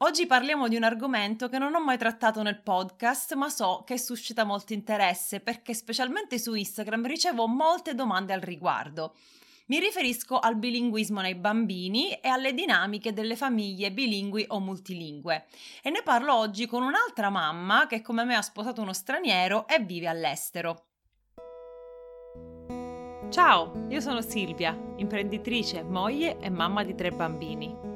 Oggi parliamo di un argomento che non ho mai trattato nel podcast, ma so che suscita molto interesse perché specialmente su Instagram ricevo molte domande al riguardo. Mi riferisco al bilinguismo nei bambini e alle dinamiche delle famiglie bilingui o multilingue. E ne parlo oggi con un'altra mamma che come me ha sposato uno straniero e vive all'estero. Ciao, io sono Silvia, imprenditrice, moglie e mamma di tre bambini.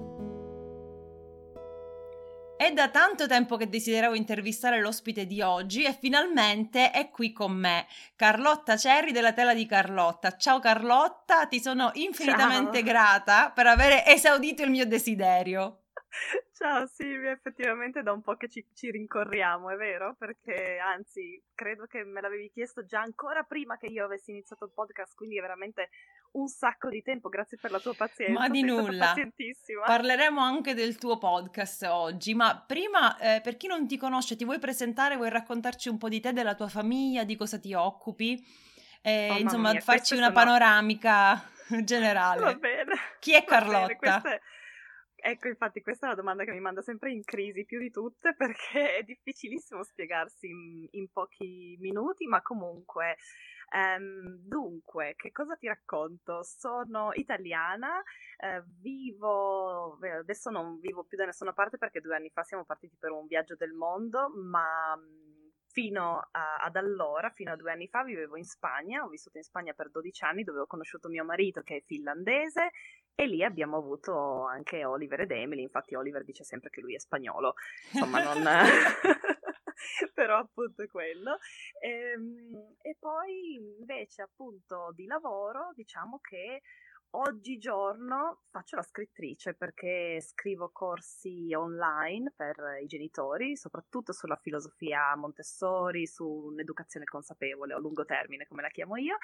È da tanto tempo che desideravo intervistare l'ospite di oggi e finalmente è qui con me, Carlotta Cerri della Tela di Carlotta. Ciao Carlotta, ti sono infinitamente Ciao. grata per aver esaudito il mio desiderio. Ciao Silvia, effettivamente da un po' che ci, ci, rincorriamo, è vero? Perché anzi, credo che me l'avevi chiesto già ancora prima che io avessi iniziato il podcast, quindi è veramente un sacco di tempo. Grazie per la tua pazienza. Ma di nulla. Parleremo anche del tuo podcast oggi, ma prima, eh, per chi non ti conosce, ti vuoi presentare, vuoi raccontarci un po' di te, della tua famiglia, di cosa ti occupi? Eh, oh, insomma, mia, farci una sono... panoramica generale. Va bene. Chi è Carlotta? Ecco, infatti, questa è la domanda che mi manda sempre in crisi più di tutte perché è difficilissimo spiegarsi in, in pochi minuti, ma comunque. Um, dunque, che cosa ti racconto? Sono italiana, eh, vivo, adesso non vivo più da nessuna parte perché due anni fa siamo partiti per un viaggio del mondo, ma fino a, ad allora, fino a due anni fa, vivevo in Spagna, ho vissuto in Spagna per 12 anni dove ho conosciuto mio marito che è finlandese e lì abbiamo avuto anche Oliver ed Emily, infatti Oliver dice sempre che lui è spagnolo, insomma non... però appunto è quello. E, ehm, e poi invece appunto di lavoro diciamo che Oggigiorno faccio la scrittrice perché scrivo corsi online per i genitori, soprattutto sulla filosofia Montessori, su un'educazione consapevole o lungo termine, come la chiamo io,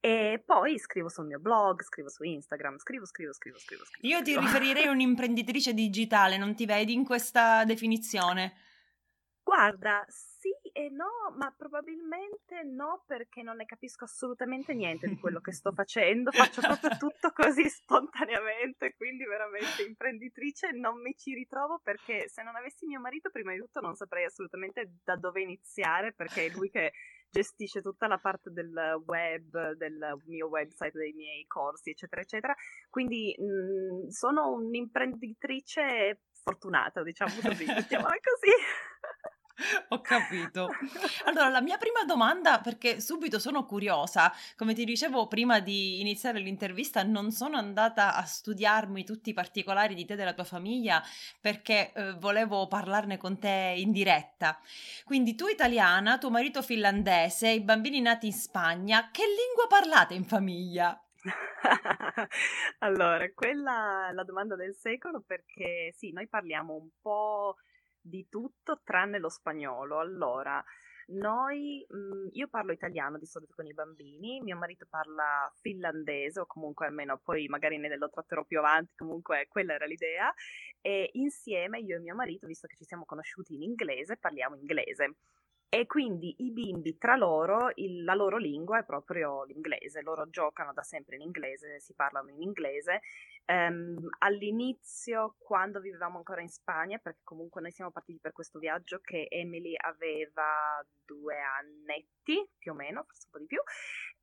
e poi scrivo sul mio blog, scrivo su Instagram, scrivo, scrivo, scrivo, scrivo. scrivo io ti riferirei a un'imprenditrice digitale, non ti vedi in questa definizione? Guarda, sì e no, ma probabilmente no perché non ne capisco assolutamente niente di quello che sto facendo, faccio proprio tutto così spontaneamente, quindi veramente imprenditrice non mi ci ritrovo perché se non avessi mio marito prima di tutto non saprei assolutamente da dove iniziare perché è lui che gestisce tutta la parte del web, del mio website, dei miei corsi, eccetera, eccetera. Quindi mh, mm, sono un'imprenditrice fortunata, diciamo così, mettiamola così. Ho capito. Allora, la mia prima domanda, perché subito sono curiosa, come ti dicevo prima di iniziare l'intervista, non sono andata a studiarmi tutti i particolari di te e della tua famiglia perché eh, volevo parlarne con te in diretta. Quindi tu italiana, tuo marito finlandese, i bambini nati in Spagna, che lingua parlate in famiglia? allora, quella è la domanda del secolo perché sì, noi parliamo un po' di tutto tranne lo spagnolo. Allora, noi, mh, mhmm, io parlo italiano di solito con i bambini, mio marito parla finlandese o comunque almeno poi magari ne lo tratterò più avanti, comunque quella era l'idea e insieme io e mio marito, visto che ci siamo conosciuti in inglese, parliamo inglese. E quindi i bimbi tra loro, il, la loro lingua è proprio l'inglese, loro giocano da sempre in inglese, si parlano in inglese. Um, all'inizio, quando vivevamo ancora in Spagna, perché comunque noi siamo partiti per questo viaggio che Emily aveva due annetti, più o meno, forse un po' di più,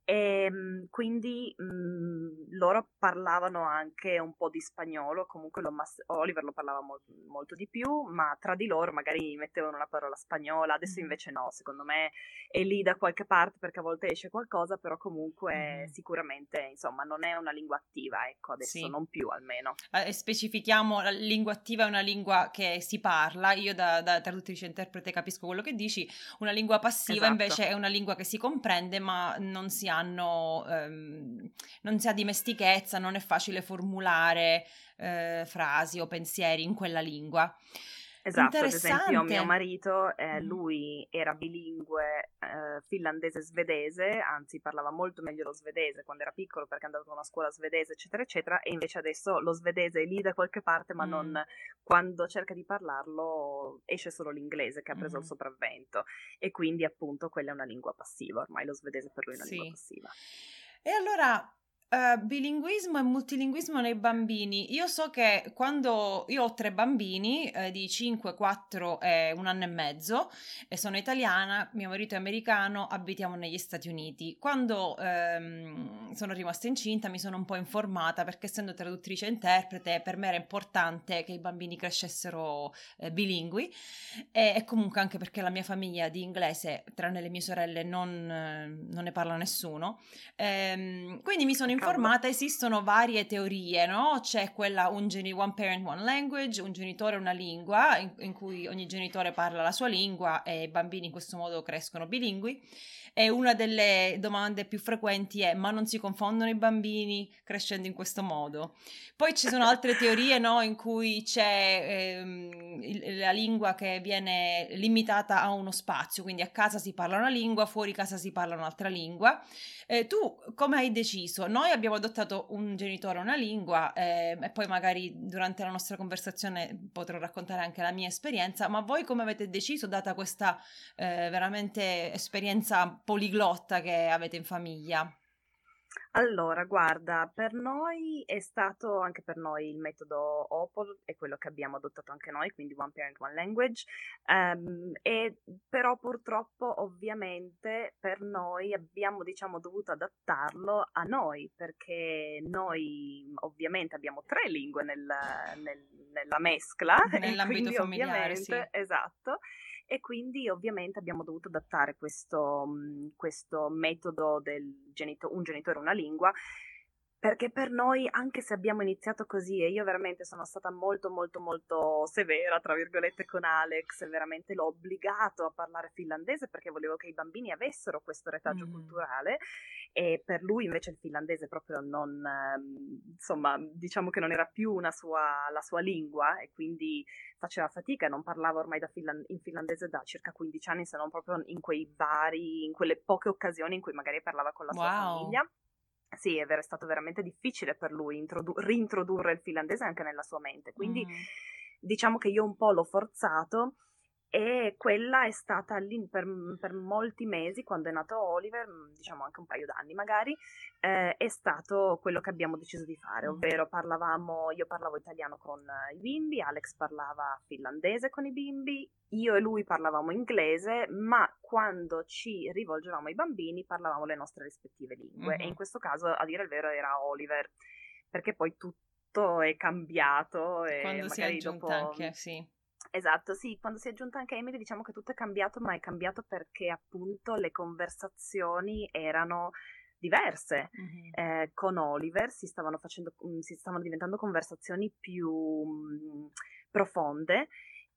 e ehm, quindi mh, mhmm, loro parlavano anche un po' di spagnolo, comunque lo mas- Oliver lo parlava mo- molto di più, ma tra di loro magari mettevano una parola spagnola, adesso invece no, secondo me è lì da qualche parte perché a volte esce qualcosa, però comunque mm. sicuramente insomma non è una lingua attiva, ecco, adesso sì. non più almeno. Eh, specifichiamo, la lingua attiva è una lingua che si parla, io da, da traduttrice interprete capisco quello che dici, una lingua passiva esatto. invece è una lingua che si comprende ma non si ha hanno, ehm, non si ha dimestichezza, non è facile formulare eh, frasi o pensieri in quella lingua. Esatto, ad esempio mio marito, eh, lui era bilingue eh, finlandese-svedese, anzi parlava molto meglio lo svedese quando era piccolo perché è andato a una scuola svedese, eccetera, eccetera, e invece adesso lo svedese è lì da qualche parte, ma mm. non quando cerca di parlarlo esce solo l'inglese che ha preso mm. il sopravvento e quindi appunto quella è una lingua passiva, ormai lo svedese per lui è una sì. lingua passiva. E allora Uh, bilinguismo e multilinguismo nei bambini. Io so che quando io ho tre bambini eh, di 5, 4 e un anno e mezzo e sono italiana, mio marito è americano, abitiamo negli Stati Uniti. Quando ehm, sono rimasta incinta mi sono un po' informata perché essendo traduttrice e interprete per me era importante che i bambini crescessero eh, bilingui e, e, comunque anche perché la mia famiglia di inglese, tranne le mie sorelle, non, non ne parla nessuno. Ehm, quindi mi sono informata informata esistono varie teorie, no? C'è quella un geni- one parent, one language, un genitore, una lingua, in, in cui ogni genitore parla la sua lingua e i bambini in questo modo crescono bilingui. E una delle domande più frequenti è: ma non si confondono i bambini crescendo in questo modo? Poi ci sono altre teorie no, in cui c'è ehm, la lingua che viene limitata a uno spazio, quindi a casa si parla una lingua, fuori casa si parla un'altra lingua. Eh, tu come hai deciso? Noi abbiamo adottato un genitore, una lingua eh, e poi magari durante la nostra conversazione potrò raccontare anche la mia esperienza, ma voi come avete deciso, data questa eh, veramente esperienza poliglotta che avete in famiglia? Allora, guarda, per noi è stato anche per noi il metodo OPOL, è quello che abbiamo adottato anche noi, quindi One Parent, One Language, um, e però purtroppo ovviamente per noi abbiamo diciamo dovuto adattarlo a noi, perché noi ovviamente abbiamo tre lingue nel, nel, nella mescla. Nell'ambito familiare, sì. Esatto e quindi ovviamente abbiamo dovuto adattare questo, mhmm, questo metodo del genito- un genitore una lingua perché per noi, anche se abbiamo iniziato così, e io veramente sono stata molto, molto, molto severa, tra virgolette, con Alex, veramente l'ho obbligato a parlare finlandese perché volevo che i bambini avessero questo retaggio mm. culturale, e per lui invece il finlandese proprio non, ehm, insomma, diciamo che non era più sua, la sua lingua, e quindi faceva fatica, non parlava ormai finland- in finlandese da circa 15 anni, se non proprio in quei vari, in quelle poche occasioni in cui magari parlava con la sua wow. famiglia. Sì, è, ver- è stato veramente difficile per lui introdu- rintrodurre il finlandese anche nella sua mente, quindi mm. diciamo che io un po' l'ho forzato e quella è stata lì per, per, molti mesi, quando è nato Oliver, mm, diciamo anche un paio d'anni magari, eh, è stato quello che abbiamo deciso di fare, ovvero parlavamo, io parlavo italiano con i bimbi, Alex parlava finlandese con i bimbi, io e lui parlavamo inglese, ma quando ci rivolgevamo ai bambini parlavamo le nostre rispettive lingue, mm-hmm. e in questo caso, a dire il vero, era Oliver, perché poi tutto è cambiato e quando si è aggiunta dopo... anche, sì Esatto, sì, quando si è aggiunta anche Emily diciamo che tutto è cambiato, ma è cambiato perché appunto le conversazioni erano diverse. Mm-hmm. Eh, con Oliver si stavano, facendo, mm, si stavano diventando conversazioni più mh, mm, profonde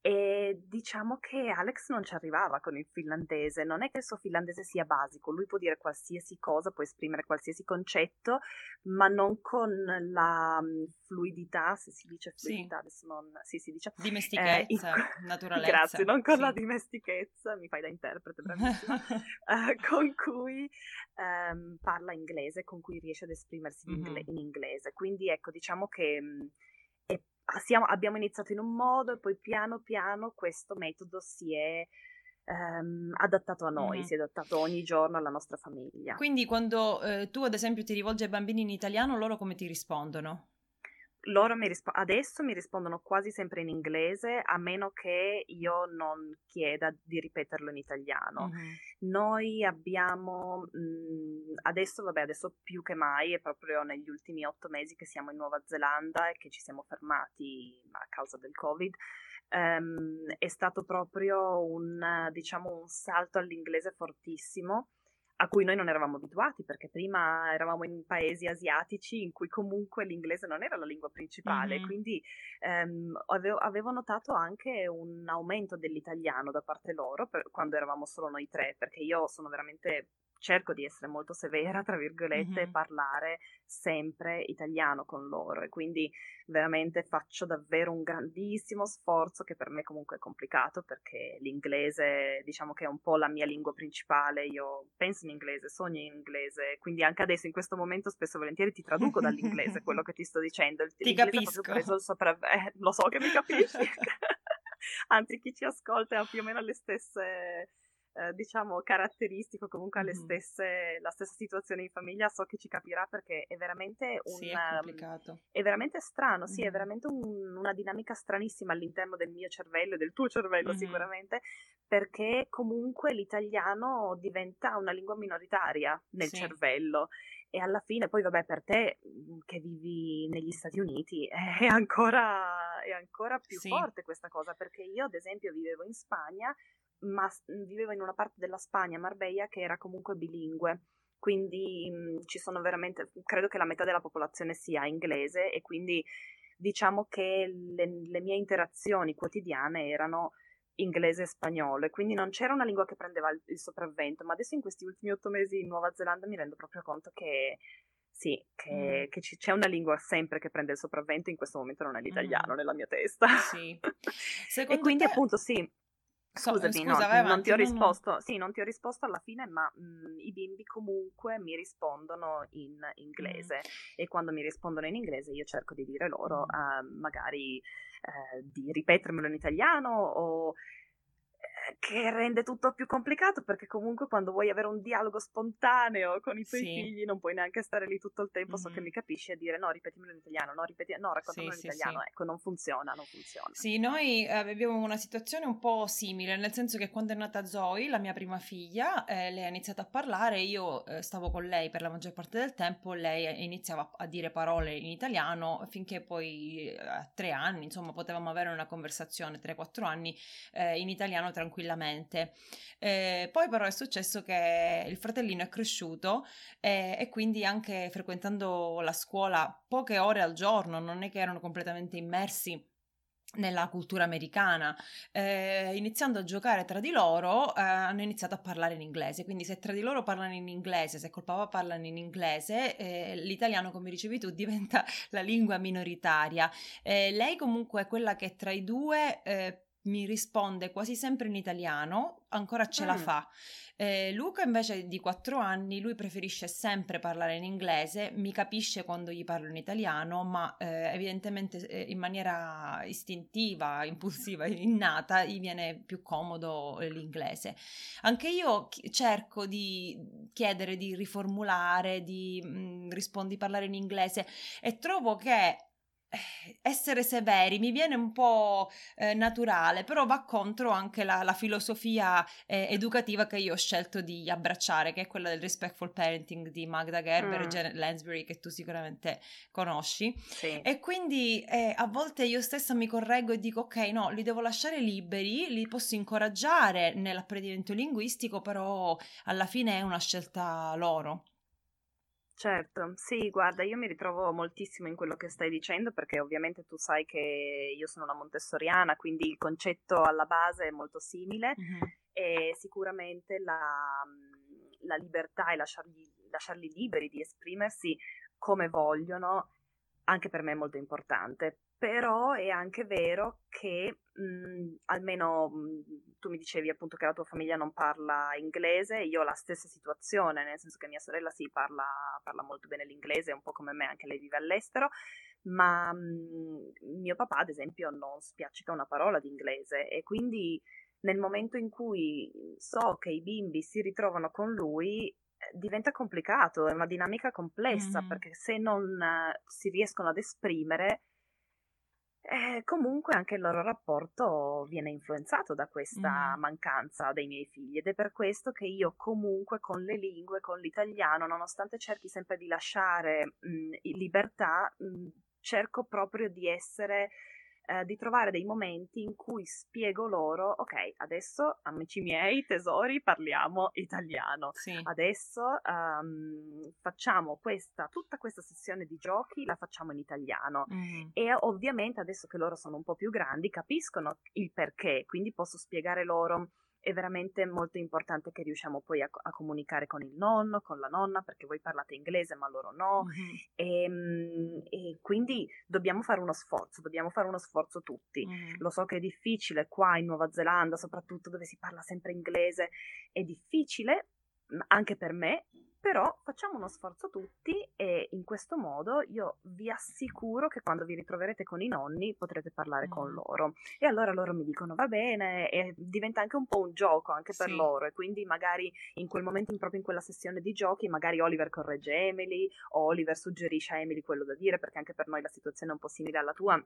e diciamo che Alex non ci arrivava con il finlandese, non è che il suo finlandese sia basico, lui può dire qualsiasi cosa, può esprimere qualsiasi concetto, ma non con la mm, fluidità, se si dice fluidità, sì. adesso non... Sì, si dice... Dimestichezza, eh, in... naturalezza. Grazie, non con sì. la dimestichezza, mi fai da interprete, bravissima, uh, con cui um, parla inglese, con cui riesce ad esprimersi mm-hmm. in inglese. Quindi ecco, diciamo che... Mh, mm, siamo, abbiamo iniziato in un modo e poi piano piano questo metodo si è ehm, adattato a noi, mm. si è adattato ogni giorno alla nostra famiglia. Quindi quando eh, tu ad esempio ti rivolgi ai bambini in italiano, loro come ti rispondono? Loro mi rispo- adesso mi rispondono quasi sempre in inglese, a meno che io non chieda di ripeterlo in italiano. Mm-hmm. Noi abbiamo, mh, mhmm, adesso, vabbè, adesso più che mai, è proprio negli ultimi otto mesi che siamo in Nuova Zelanda e che ci siamo fermati a causa del Covid. Um, è stato proprio un, diciamo, un salto all'inglese fortissimo a cui noi non eravamo abituati, perché prima eravamo in paesi asiatici in cui comunque l'inglese non era la lingua principale, mm-hmm. quindi ehm, avevo, avevo, notato anche un aumento dell'italiano da parte loro per, quando eravamo solo noi tre, perché io sono veramente cerco di essere molto severa, tra virgolette, e Mhm. parlare sempre italiano con loro e quindi veramente faccio davvero un grandissimo sforzo che per me comunque è complicato perché l'inglese diciamo che è un po' la mia lingua principale, io penso in inglese, sogno in inglese, quindi anche adesso in questo momento spesso e volentieri ti traduco dall'inglese quello che ti sto dicendo, il, Ti capisco. il sopravvento, lo so che mi capisci, anzi chi ci ascolta ha più o meno le stesse eh, diciamo caratteristiche, comunque ha Mhm. stesse, la stessa situazione in famiglia, so che ci capirà perché è veramente un, Sì, è complicato. è veramente strano, sì, è veramente un- una dinamica stranissima all'interno del mio cervello e del tuo cervello Mhm. sicuramente, perché comunque l'italiano diventa una lingua minoritaria nel Sì. cervello e alla fine poi vabbè per te mh, che vivi negli Stati Uniti è ancora, è ancora più Sì. forte questa cosa perché io ad esempio vivevo in Spagna ma vivevo in una parte della Spagna, Marbella, che era comunque bilingue. Quindi mh, ci sono veramente, credo che la metà della popolazione sia inglese e quindi diciamo che le, le mie interazioni quotidiane erano inglese e spagnolo e quindi non c'era una lingua che prendeva il, il sopravvento, ma adesso in questi ultimi otto mesi in Nuova Zelanda mi rendo proprio conto che sì, che, Mm. che ci- c'è una lingua sempre che prende il sopravvento, in questo momento non è l'italiano Mm. nella mia testa. Sì. e quindi te- appunto sì, So- Scusami, no, scusa, vai non ti ho avanti, no, no. risposto. Sì, non ti ho risposto alla fine, ma mh, i bimbi comunque mi rispondono in inglese e quando mi rispondono in inglese io cerco di dire loro Mm. eh, magari eh, di ripetermelo in italiano o eh, che rende tutto più complicato perché comunque quando vuoi avere un dialogo spontaneo con i tuoi Sì. figli non puoi neanche stare lì tutto il tempo, so che mi capisci, e dire no, ripetimelo in italiano, no, ripeti- no raccontamelo Sì, in sì, italiano, ecco, non funziona, non funziona. Sì, noi eh, abbiamo una situazione un po' simile, nel senso che quando è nata Zoe, la mia prima figlia, eh, lei ha iniziato a parlare, io eh, stavo con lei per la maggior parte del tempo, lei iniziava a dire parole in italiano finché poi eh, a tre anni, insomma, potevamo avere una conversazione, 3-4 anni, eh, in italiano tranquillamente. Eh, poi però è successo che il fratellino è cresciuto e, e quindi anche frequentando la scuola poche ore al giorno, non è che erano completamente immersi nella cultura americana, eh, iniziando a giocare tra di loro, eh, hanno iniziato a parlare in inglese. Quindi, se tra di loro parlano in inglese, se col papà parlano in inglese, eh, l'italiano, come dicevi tu, diventa la lingua minoritaria. Eh, lei, comunque, è quella che tra i due. Mi risponde quasi sempre in italiano, ancora ce la Mm. fa. Eh, Luca invece di 4 anni, lui preferisce sempre parlare in inglese, mi capisce quando gli parlo in italiano, ma eh, evidentemente eh, in maniera istintiva, impulsiva, innata, gli viene più comodo eh, l'inglese. Anche io chi- cerco di chiedere di riformulare, di mm, rispondi parlare in inglese e trovo che essere severi mi viene un po' eh, naturale, però va contro anche la, la filosofia eh, educativa che io ho scelto di abbracciare, che è quella del respectful parenting di Magda Gerber e Mm. Janet Lansbury, che tu sicuramente conosci. Sì. E quindi eh, a volte io stessa mi correggo e dico: Ok, no, li devo lasciare liberi, li posso incoraggiare nell'apprendimento linguistico, però alla fine è una scelta loro. Certo, sì, guarda, io mi ritrovo moltissimo in quello che stai dicendo perché ovviamente tu sai che io sono una montessoriana, quindi il concetto alla base è molto simile e sicuramente la, la libertà e lasciargli, lasciarli liberi di esprimersi come vogliono anche per me è molto importante. Però è anche vero che mh, almeno mh, tu mi dicevi appunto che la tua famiglia non parla inglese, io ho la stessa situazione, nel senso che mia sorella sì parla, parla molto bene l'inglese, un po' come me, anche lei vive all'estero, ma mh, mio papà ad esempio non spiaccica una parola di inglese e quindi nel momento in cui so che i bimbi si ritrovano con lui diventa complicato, è una dinamica complessa Mhm. perché se non eh, si riescono ad esprimere eh, comunque anche il loro rapporto viene influenzato da questa Mhm. mancanza dei miei figli ed è per questo che io comunque con le lingue, con l'italiano, nonostante cerchi sempre di lasciare mh, libertà, mh, cerco proprio di essere eh, di trovare dei momenti in cui spiego loro, ok, adesso amici miei, tesori, parliamo italiano. Sì. Adesso ehm, facciamo questa, tutta questa sessione di giochi la facciamo in italiano Mhm. e ovviamente adesso che loro sono un po' più grandi capiscono il perché, quindi posso spiegare loro è veramente molto importante che riusciamo poi a, a, comunicare con il nonno, con la nonna, perché voi parlate inglese ma loro no, mm-hmm. e, e, quindi dobbiamo fare uno sforzo, dobbiamo fare uno sforzo tutti. Mm-hmm. Lo so che è difficile qua in Nuova Zelanda, soprattutto dove si parla sempre inglese, è difficile anche per me, però facciamo uno sforzo tutti e in questo modo io vi assicuro che quando vi ritroverete con i nonni potrete parlare mm. con loro. E allora loro mi dicono va bene e diventa anche un po' un gioco anche per sì. loro e quindi magari in quel momento, proprio in quella sessione di giochi, magari Oliver corregge Emily o Oliver suggerisce a Emily quello da dire perché anche per noi la situazione è un po' simile alla tua.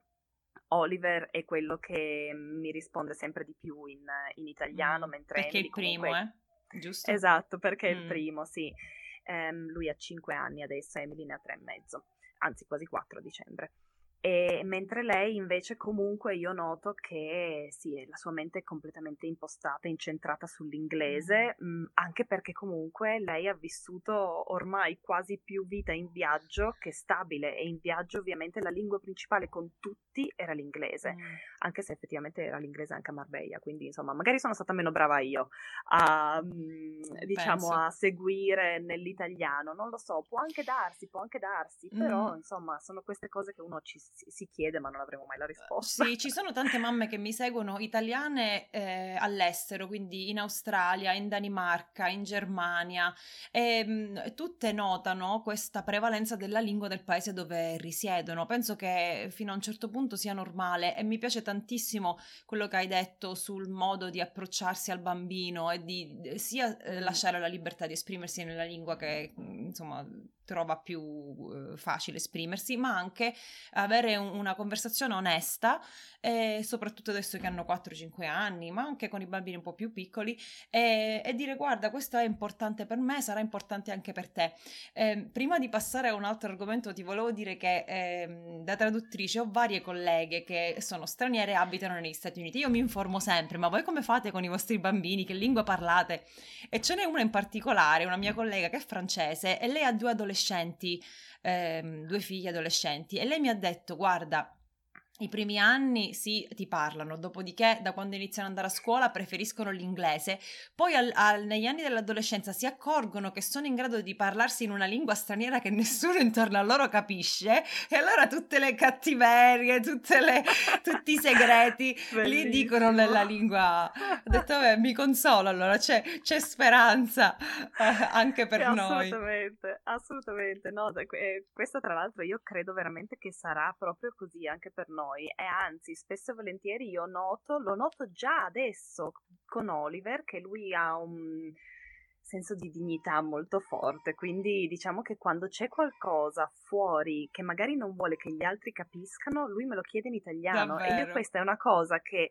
Oliver è quello che mi risponde sempre di più in, in italiano, mm, mentre perché Emily è il primo, comunque... eh? Giusto? Esatto, perché mm. è il mm. primo, sì. Um, lui ha 5 anni adesso, Emily ne ha 3 e mezzo, anzi quasi 4 a dicembre. E mentre lei invece comunque io noto che sì, la sua mente è completamente impostata, incentrata sull'inglese, mh, mm, anche perché comunque lei ha vissuto ormai quasi più vita in viaggio che stabile e in viaggio ovviamente la lingua principale con tutti era l'inglese, mm. anche se effettivamente era l'inglese anche a Marbella, quindi insomma magari sono stata meno brava io a, mh, mm, diciamo, a seguire nell'italiano, non lo so, può anche darsi, può anche darsi, però mm. insomma sono queste cose che uno ci si, chiede ma non avremo mai la risposta. Sì, ci sono tante mamme che mi seguono italiane eh, all'estero, quindi in Australia, in Danimarca, in Germania, e mh, mm, tutte notano questa prevalenza della lingua del paese dove risiedono. Penso che fino a un certo punto sia normale e mi piace tantissimo quello che hai detto sul modo di approcciarsi al bambino e di sia eh, lasciare la libertà di esprimersi nella lingua che insomma trova più eh, facile esprimersi, ma anche avere un, una conversazione onesta, eh, soprattutto adesso che hanno 4-5 anni, ma anche con i bambini un po' più piccoli, e, e dire guarda questo è importante per me, sarà importante anche per te. Eh, prima di passare a un altro argomento ti volevo dire che ehm, da traduttrice ho varie colleghe che sono straniere e abitano negli Stati Uniti. Io mi informo sempre, ma voi come fate con i vostri bambini? Che lingua parlate? E ce n'è una in particolare, una mia collega che è francese e lei ha due adolescenti adolescenti, ehm, due figli adolescenti, e lei mi ha detto, guarda, i primi anni sì, ti parlano, dopodiché da quando iniziano ad andare a scuola preferiscono l'inglese, poi al, al, negli anni dell'adolescenza si accorgono che sono in grado di parlarsi in una lingua straniera che nessuno intorno a loro capisce e allora tutte le cattiverie, le, tutti i segreti li dicono nella lingua. Ho detto, vabbè, mi consolo allora, c'è, c'è speranza eh, anche per sì, noi. Assolutamente, assolutamente. No, questo tra l'altro io credo veramente che sarà proprio così anche per noi noi e anzi spesso e volentieri io noto, lo noto già adesso con Oliver che lui ha un senso di dignità molto forte, quindi diciamo che quando c'è qualcosa fuori che magari non vuole che gli altri capiscano, lui me lo chiede in italiano Davvero? e io questa è una cosa che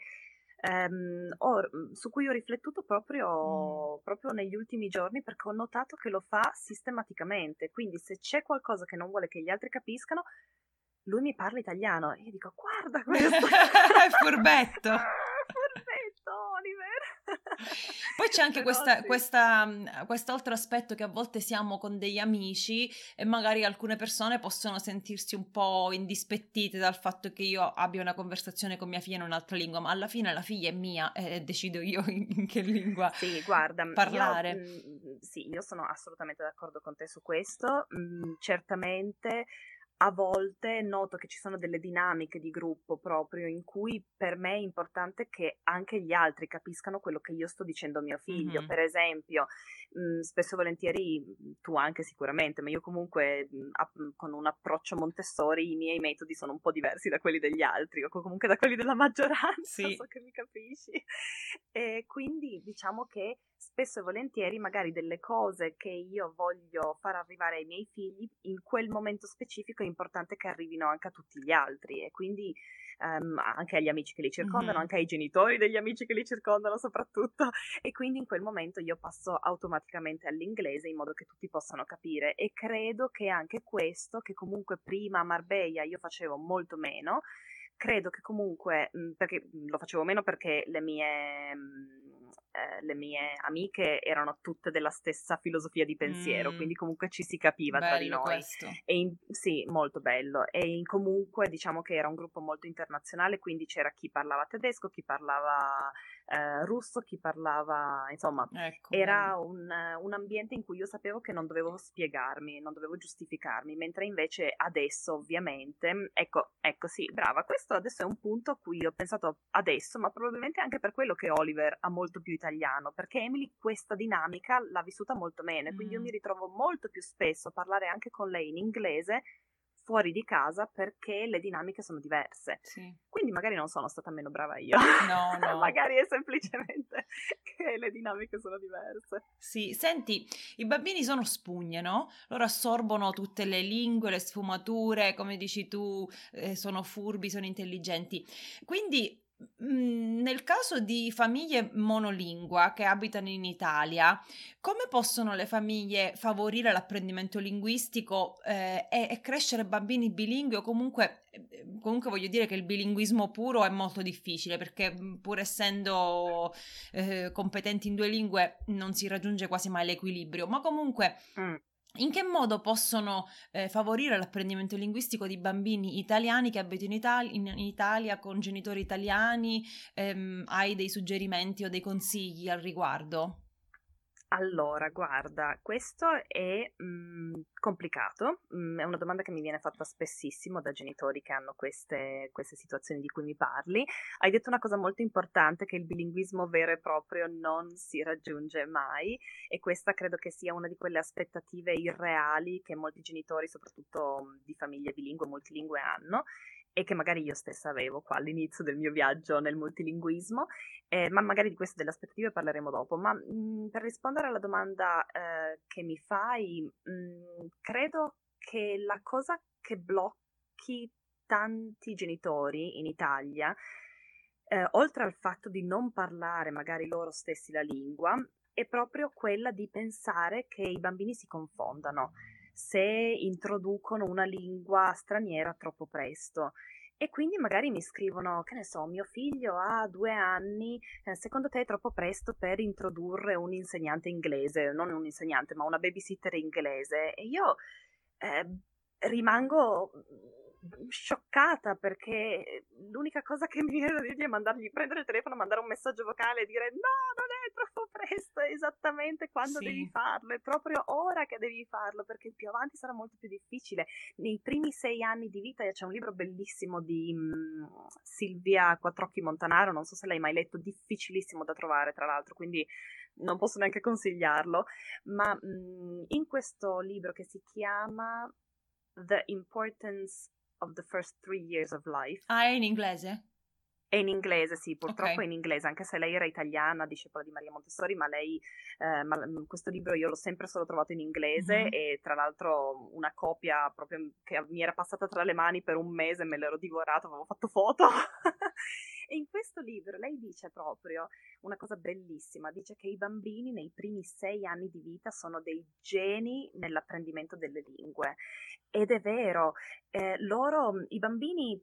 Um, ho, su cui ho riflettuto proprio, mm. proprio, negli ultimi giorni perché ho notato che lo fa sistematicamente. Quindi, se c'è qualcosa che non vuole che gli altri capiscano, lui mi parla italiano e io dico guarda questo furbetto furbetto Oliver poi c'è anche questa, sì. questa, mhmm, quest'altro aspetto che a volte siamo con degli amici e magari alcune persone possono sentirsi un po' indispettite dal fatto che io abbia una conversazione con mia figlia in un'altra lingua, ma alla fine la figlia è mia e decido io in che lingua sì, guarda, parlare. Io, mh, sì, io sono assolutamente d'accordo con te su questo. Mh, certamente a volte noto che ci sono delle dinamiche di gruppo proprio in cui per me è importante che anche gli altri capiscano quello che io sto dicendo a mio figlio. Mm-hmm. Per esempio, mh, mhmm, spesso e volentieri, mhmm, tu anche sicuramente, ma io comunque mh, mhmm, a, con un approccio Montessori i miei metodi sono un po' diversi da quelli degli altri o comunque da quelli della maggioranza, sì. so che mi capisci. E quindi diciamo che spesso e volentieri magari delle cose che io voglio far arrivare ai miei figli, in quel momento specifico è importante che arrivino anche a tutti gli altri e quindi um, anche agli amici che li circondano, mm-hmm. anche ai genitori degli amici che li circondano soprattutto e quindi in quel momento io passo automaticamente all'inglese in modo che tutti possano capire e credo che anche questo, che comunque prima a Marbella io facevo molto meno, credo che comunque, mhmm, perché mhmm, lo facevo meno perché le mie, mhmm, eh, le mie amiche erano tutte della stessa filosofia di pensiero, mm. quindi comunque ci si capiva bello tra di noi. Questo. E in, sì, molto bello. E in, comunque diciamo che era un gruppo molto internazionale, quindi c'era chi parlava tedesco, chi parlava eh, russo, chi parlava, insomma, ecco, era un, un, ambiente in cui io sapevo che non dovevo spiegarmi, non dovevo giustificarmi, mentre invece adesso ovviamente, ecco, ecco sì, brava, questo adesso è un punto a cui ho pensato adesso, ma probabilmente anche per quello che Oliver ha molto più italiano, perché Emily questa dinamica l'ha vissuta molto bene, quindi mm. io mi ritrovo molto più spesso a parlare anche con lei in inglese fuori di casa perché le dinamiche sono diverse. Sì. Quindi magari non sono stata meno brava io. No, no. magari è semplicemente che le dinamiche sono diverse. Sì, senti, i bambini sono spugne, no? Loro assorbono tutte le lingue, le sfumature, come dici tu, eh, sono furbi, sono intelligenti. Quindi nel caso di famiglie monolingua che abitano in Italia, come possono le famiglie favorire l'apprendimento linguistico eh, e, e, crescere bambini bilingui o comunque, eh, comunque voglio dire che il bilinguismo puro è molto difficile perché mhmm, pur essendo eh, competenti in due lingue non si raggiunge quasi mai l'equilibrio, ma comunque... Mm in che modo possono eh, favorire l'apprendimento linguistico di bambini italiani che abitano in Italia, in Italia con genitori italiani? Ehm, hai dei suggerimenti o dei consigli al riguardo? Allora, guarda, questo è mh, complicato, mh, è una domanda che mi viene fatta spessissimo da genitori che hanno queste, queste, situazioni di cui mi parli. Hai detto una cosa molto importante, che il bilinguismo vero e proprio non si raggiunge mai e questa credo che sia una di quelle aspettative irreali che molti genitori, soprattutto di famiglie bilingue, multilingue, hanno e che magari io stessa avevo qua all'inizio del mio viaggio nel multilinguismo, eh, ma magari di queste delle aspettative parleremo dopo. Ma mh, mm, per rispondere alla domanda eh, che mi fai, mh, mm, credo che la cosa che blocchi tanti genitori in Italia, eh, oltre al fatto di non parlare magari loro stessi la lingua, è proprio quella di pensare che i bambini si confondano se introducono una lingua straniera troppo presto. E quindi magari mi scrivono, che ne so, mio figlio ha due anni, eh, secondo te è troppo presto per introdurre un insegnante inglese, non un insegnante, ma una babysitter inglese? E io eh, rimango scioccata perché l'unica cosa che mi viene da dirgli è mandargli prendere il telefono, mandare un messaggio vocale e dire no, non è troppo presto, è esattamente quando sì. devi farlo, è proprio ora che devi farlo perché più avanti sarà molto più difficile. Nei primi sei anni di vita c'è un libro bellissimo di um, Silvia Quattrocchi Montanaro, non so se l'hai mai letto, difficilissimo da trovare tra l'altro, quindi non posso neanche consigliarlo, ma um, in questo libro che si chiama The Importance of the First Three Years of Life. Ah, in inglese? È in inglese, sì, purtroppo okay. è in inglese, anche se lei era italiana, discepola di Maria Montessori, ma lei, eh, ma, mm, questo libro io l'ho sempre solo trovato in inglese mm-hmm. e tra l'altro una copia proprio che mi era passata tra le mani per un mese, me l'ero divorato, avevo fatto foto. e in questo libro lei dice proprio una cosa bellissima, dice che i bambini nei primi sei anni di vita sono dei geni nell'apprendimento delle lingue. Ed è vero, eh, loro, i bambini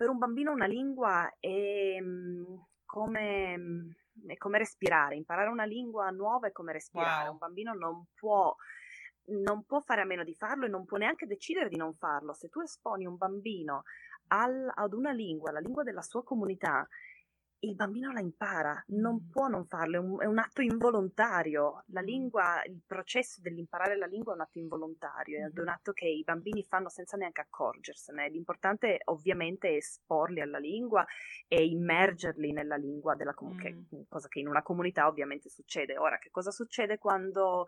per un bambino una lingua è mm, come, mm, è come respirare, imparare una lingua nuova è come respirare, wow. un bambino non può non può fare a meno di farlo e non può neanche decidere di non farlo. Se tu esponi un bambino al, ad una lingua, la lingua della sua comunità, il bambino la impara, non può non farlo, è un, è un, atto involontario. La lingua, il processo dell'imparare la lingua è un atto involontario, è un atto che i bambini fanno senza neanche accorgersene. L'importante ovviamente è esporli alla lingua e immergerli nella lingua della comunità, mm. cosa che in una comunità ovviamente succede. Ora, che cosa succede quando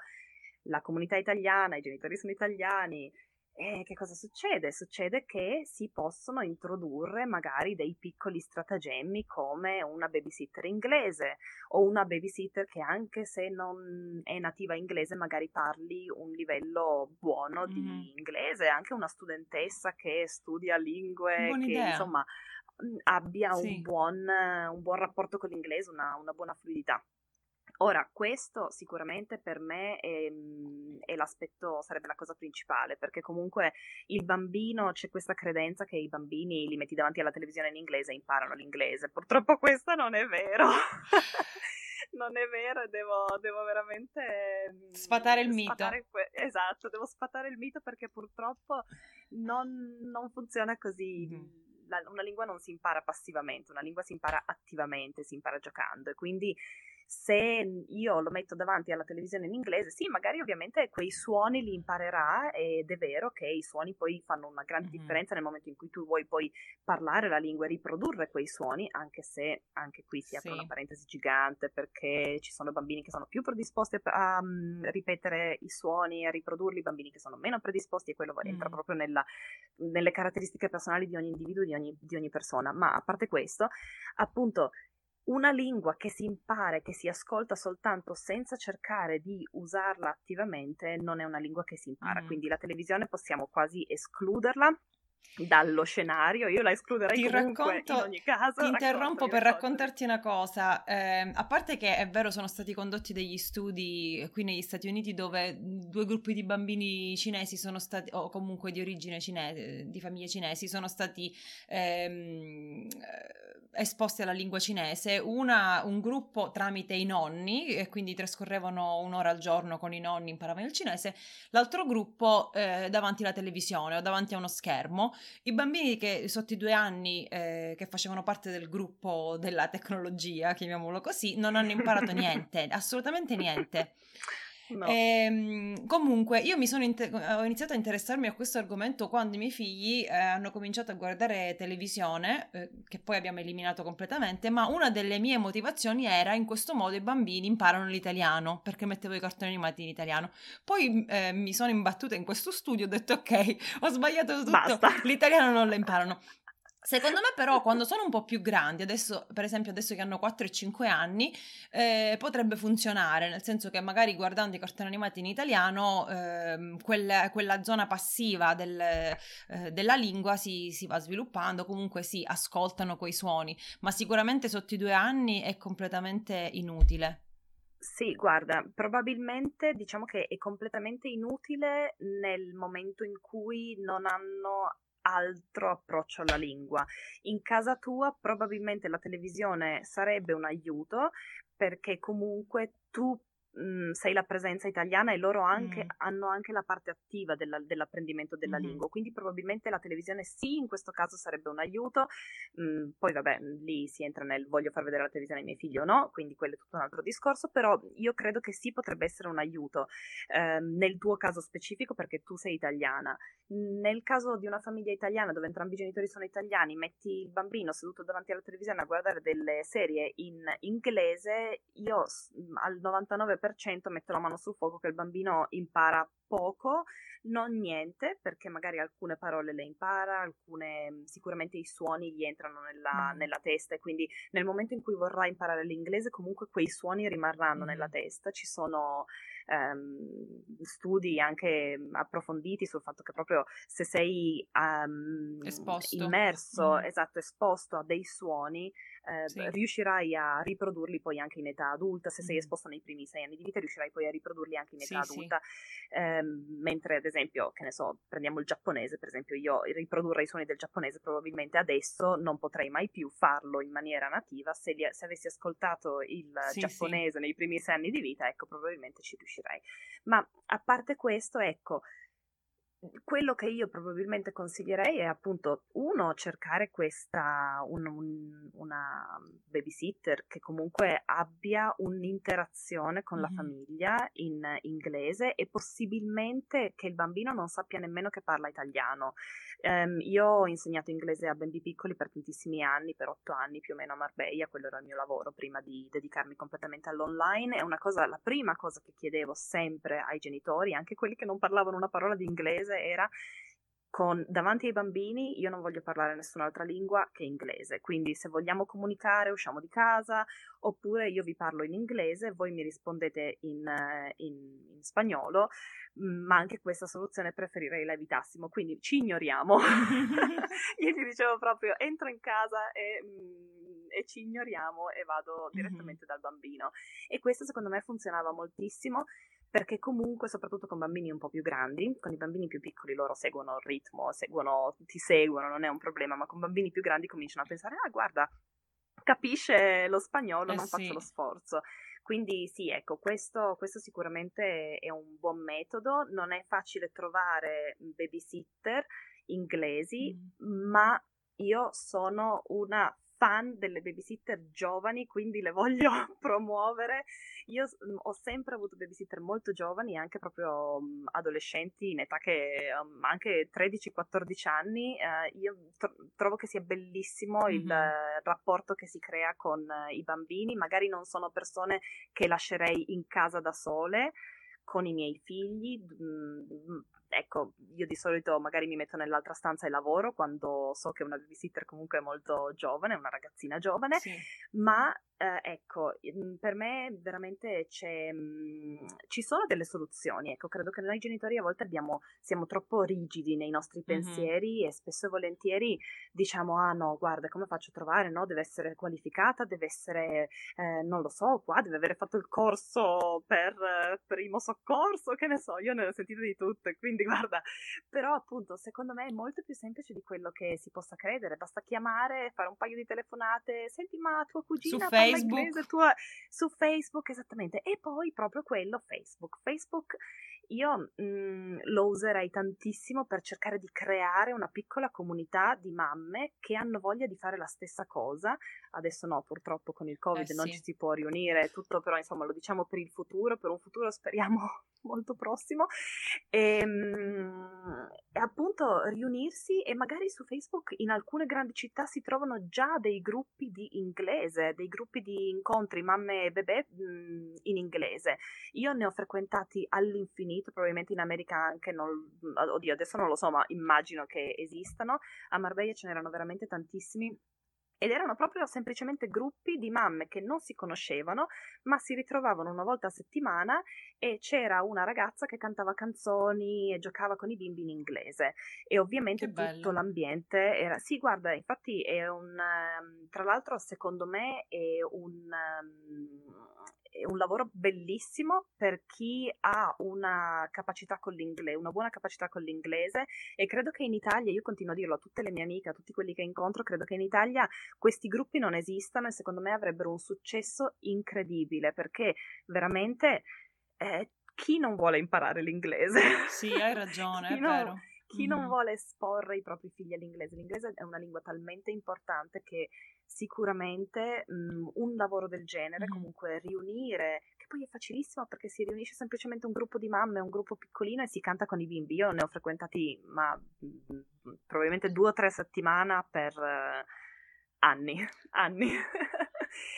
la comunità italiana, i genitori sono italiani, e che cosa succede? Succede che si possono introdurre magari dei piccoli stratagemmi come una babysitter inglese o una babysitter che anche se non è nativa inglese magari parli un livello buono mm. di inglese, anche una studentessa che studia lingue, Buona che idea. insomma abbia sì. un, buon, un, buon, rapporto con l'inglese, una, una buona fluidità. Ora, questo sicuramente per me è, mhmm, è, l'aspetto, sarebbe la cosa principale, perché comunque il bambino, c'è questa credenza che i bambini li metti davanti alla televisione in inglese e imparano l'inglese. Purtroppo questo non è vero. non è vero, devo, devo veramente mhmm, sfatare il mito. Que- esatto, devo sfatare il mito perché purtroppo non, non funziona così. Mm la, una lingua non si impara passivamente, una lingua si impara attivamente, si impara giocando e quindi se io lo metto davanti alla televisione in inglese, sì, magari ovviamente quei suoni li imparerà ed è vero che i suoni poi fanno una grande mm-hmm. differenza nel momento in cui tu vuoi poi parlare la lingua e riprodurre quei suoni, anche se anche qui si apre sì. una parentesi gigante perché ci sono bambini che sono più predisposti a um, ripetere i suoni, a riprodurli, bambini che sono meno predisposti e quello mm. entra proprio nella, nelle caratteristiche personali di ogni individuo, di ogni, di ogni persona. Ma a parte questo, appunto, una lingua che si impara e che si ascolta soltanto senza cercare di usarla attivamente non è una lingua che si impara, mm. quindi la televisione possiamo quasi escluderla dallo scenario, io la escluderei ti racconto, in ogni caso. Ti interrompo per raccontarti una cosa, eh, a parte che è vero sono stati condotti degli studi qui negli Stati Uniti dove due gruppi di bambini cinesi sono stati, o comunque di origine cinese, di famiglie cinesi, sono stati ehm, esposti alla lingua cinese, una, un gruppo tramite i nonni, e quindi trascorrevano un'ora al giorno con i nonni, imparavano il cinese, l'altro gruppo eh, davanti alla televisione o davanti a uno schermo. I bambini che sotto i due anni, eh, che facevano parte del gruppo della tecnologia, chiamiamolo così, non hanno imparato niente, assolutamente niente. No. Ehm, comunque, io mi sono inter- ho iniziato a interessarmi a questo argomento quando i miei figli eh, hanno cominciato a guardare televisione, eh, che poi abbiamo eliminato completamente, ma una delle mie motivazioni era in questo modo i bambini imparano l'italiano, perché mettevo i cartoni animati in italiano. Poi eh, mi sono imbattuta in questo studio e ho detto ok, ho sbagliato tutto, Basta. l'italiano non lo imparano. Secondo me però quando sono un po' più grandi, adesso per esempio adesso che hanno 4 e 5 anni, eh, potrebbe funzionare, nel senso che magari guardando i cartoni animati in italiano eh, quella, quella, zona passiva del, eh, della lingua si, si, va sviluppando, comunque si ascoltano quei suoni, ma sicuramente sotto i due anni è completamente inutile. Sì, guarda, probabilmente diciamo che è completamente inutile nel momento in cui non hanno altro approccio alla lingua. In casa tua probabilmente la televisione sarebbe un aiuto perché comunque tu mh, sei la presenza italiana e loro anche, mm. hanno anche la parte attiva della, dell'apprendimento della mm. lingua, quindi probabilmente la televisione sì, in questo caso sarebbe un aiuto, mh, poi vabbè, lì si entra nel voglio far vedere la televisione ai miei figli o no, quindi quello è tutto un altro discorso, però io credo che sì potrebbe essere un aiuto eh, nel tuo caso specifico perché tu sei italiana. Nel caso di una famiglia italiana dove entrambi i genitori sono italiani, metti il bambino seduto davanti alla televisione a guardare delle serie in inglese, io al 99% metto la mano sul fuoco che il bambino impara poco, non niente, perché magari alcune parole le impara, alcune sicuramente i suoni gli entrano nella, nella testa e quindi nel momento in cui vorrà imparare l'inglese comunque quei suoni rimarranno nella testa. Ci sono ehm, studi anche approfonditi sul fatto che proprio se sei um, immerso, mm. esatto, esposto a dei suoni, eh, sì. riuscirai a riprodurli poi anche in età adulta, se sei esposto nei primi sei anni di vita riuscirai poi a riprodurli anche in età sì, adulta, sì. Eh, mentre ad esempio, che ne so, prendiamo il giapponese, per esempio io riprodurre i suoni del giapponese probabilmente adesso non potrei mai più farlo in maniera nativa, se, li, se avessi ascoltato il giapponese nei primi sei anni di vita, ecco, probabilmente ci riuscirei. Ma a parte questo, ecco, quello che io probabilmente consiglierei è appunto uno cercare questa un, un, una babysitter che comunque abbia un'interazione con mm-hmm. la famiglia in inglese e possibilmente che il bambino non sappia nemmeno che parla italiano Um, io ho insegnato inglese a bambini piccoli per tantissimi anni, per otto anni più o meno a Marbella, quello era il mio lavoro prima di dedicarmi completamente all'online. E una cosa, la prima cosa che chiedevo sempre ai genitori, anche quelli che non parlavano una parola di inglese, era con, davanti ai bambini io non voglio parlare nessun'altra lingua che inglese, quindi se vogliamo comunicare usciamo di casa oppure io vi parlo in inglese, voi mi rispondete in, in, in spagnolo, mm, ma anche questa soluzione preferirei la evitassimo, quindi ci ignoriamo. io ti dicevo proprio entro in casa e... Mm, e ci ignoriamo e vado direttamente mm-hmm. dal bambino. E questo secondo me funzionava moltissimo perché comunque, soprattutto con bambini un po' più grandi, con i bambini più piccoli loro seguono il ritmo, seguono, ti seguono, non è un problema, ma con bambini più grandi cominciano a pensare, ah guarda, capisce lo spagnolo, eh non sì. faccio lo sforzo. Quindi sì, ecco, questo, questo, sicuramente è un buon metodo, non è facile trovare babysitter inglesi, mm. ma io sono una fan delle babysitter giovani, quindi le voglio promuovere. Io mhmm, ho sempre avuto babysitter molto giovani, anche proprio mh, adolescenti in età che um, anche 13-14 anni. Uh, io tro- trovo che sia bellissimo mm-hmm. il rapporto che si crea con uh, i bambini. Magari non sono persone che lascerei in casa da sole con i miei figli. Mh, ecco, io di solito magari mi metto nell'altra stanza e lavoro quando so che una babysitter comunque è molto giovane, una ragazzina giovane, sì. ma eh, ecco, per me veramente c'è, mh, mhmm, ci sono delle soluzioni, ecco, credo che noi genitori a volte abbiamo, siamo troppo rigidi nei nostri pensieri mm-hmm. e spesso e volentieri diciamo, ah no, guarda, come faccio a trovare, no? Deve essere qualificata, deve essere, eh, non lo so, qua deve avere fatto il corso per eh, primo soccorso, che ne so, io ne ho sentito di tutte, quindi guarda, però appunto secondo me è molto più semplice di quello che si possa credere, basta chiamare, fare un paio di telefonate, senti ma tua cugina... Su Facebook. Tua, su Facebook, esattamente. E poi proprio quello, Facebook. Facebook io mh, mhmm, lo userei tantissimo per cercare di creare una piccola comunità di mamme che hanno voglia di fare la stessa cosa. Adesso no, purtroppo con il Covid eh, non sì. ci si può riunire, tutto però insomma lo diciamo per il futuro, per un futuro speriamo molto prossimo. E, ehm, mh, e appunto riunirsi e magari su Facebook in alcune grandi città si trovano già dei gruppi di inglese, dei gruppi di incontri mamme e bebè mh, mhmm, in inglese. Io ne ho frequentati all'infinito, probabilmente in America anche, non, oddio adesso non lo so, ma immagino che esistano. A Marbella ce n'erano veramente tantissimi ed erano proprio semplicemente gruppi di mamme che non si conoscevano, ma si ritrovavano una volta a settimana e c'era una ragazza che cantava canzoni e giocava con i bimbi in inglese e ovviamente tutto l'ambiente era sì, guarda, infatti è un ehm, tra l'altro secondo me è un ehm, è un lavoro bellissimo per chi ha una capacità con l'inglese, una buona capacità con l'inglese e credo che in Italia, io continuo a dirlo a tutte le mie amiche, a tutti quelli che incontro, credo che in Italia questi gruppi non esistano e secondo me avrebbero un successo incredibile perché veramente eh, chi non vuole imparare l'inglese? Sì, hai ragione, è non, vero. Chi non vuole esporre i propri figli all'inglese? L'inglese è una lingua talmente importante che sicuramente mh, mhmm, un lavoro del genere, mm-hmm. comunque riunire, che poi è facilissimo perché si riunisce semplicemente un gruppo di mamme, un gruppo piccolino e si canta con i bimbi. Io ne ho frequentati, ma mh, mhmm, probabilmente due o tre settimane per uh, anni, anni.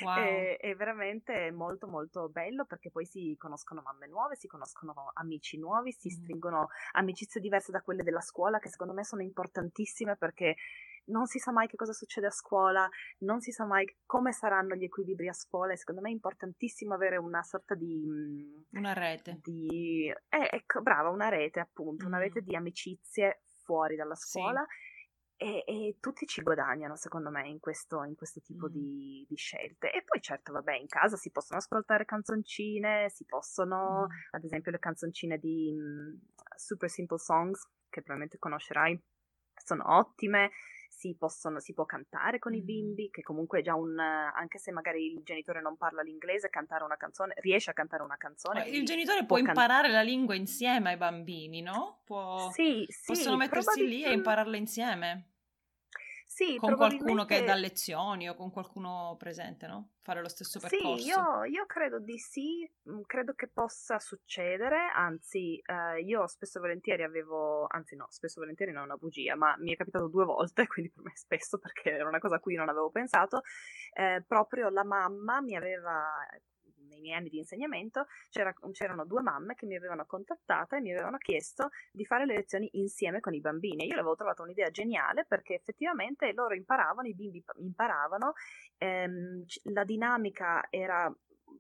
Wow. è, è, veramente molto molto bello perché poi si conoscono mamme nuove, si conoscono amici nuovi, si mm. stringono amicizie diverse da quelle della scuola che secondo me sono importantissime perché non si sa mai che cosa succede a scuola, non si sa mai come saranno gli equilibri a scuola e secondo me è importantissimo avere una sorta di... Mm, una rete. Di, eh, ecco, brava, una rete appunto, mm. una rete di amicizie fuori dalla scuola. Sì. E, e, tutti ci guadagnano, secondo me, in questo, in questo tipo mm. di, di, scelte. E poi, certo, vabbè, in casa si possono ascoltare canzoncine, si possono, mm. ad esempio, le canzoncine di um, Super Simple Songs, che probabilmente conoscerai, sono ottime si, possono, si può cantare con mm. i bimbi, che comunque è già un, anche se magari il genitore non parla l'inglese, cantare una canzone, riesce a cantare una canzone. il genitore può, può imparare can- la lingua insieme ai bambini, no? Può, sì, sì, possono mettersi lì e impararla insieme. Sì, con qualcuno che dà lezioni o con qualcuno presente, no? Fare lo stesso percorso. Sì, io, io credo di sì, mm, credo che possa succedere, anzi eh, io spesso e volentieri avevo, anzi no, spesso e volentieri non è una bugia, ma mi è capitato due volte, quindi per me spesso perché era una cosa a cui non avevo pensato, eh, proprio la mamma mi aveva nei miei anni di insegnamento c'era, c'erano due mamme che mi avevano contattata e mi avevano chiesto di fare le lezioni insieme con i bambini. Io l'avevo trovato un'idea geniale perché effettivamente loro imparavano, i bimbi imparavano, ehm, la dinamica era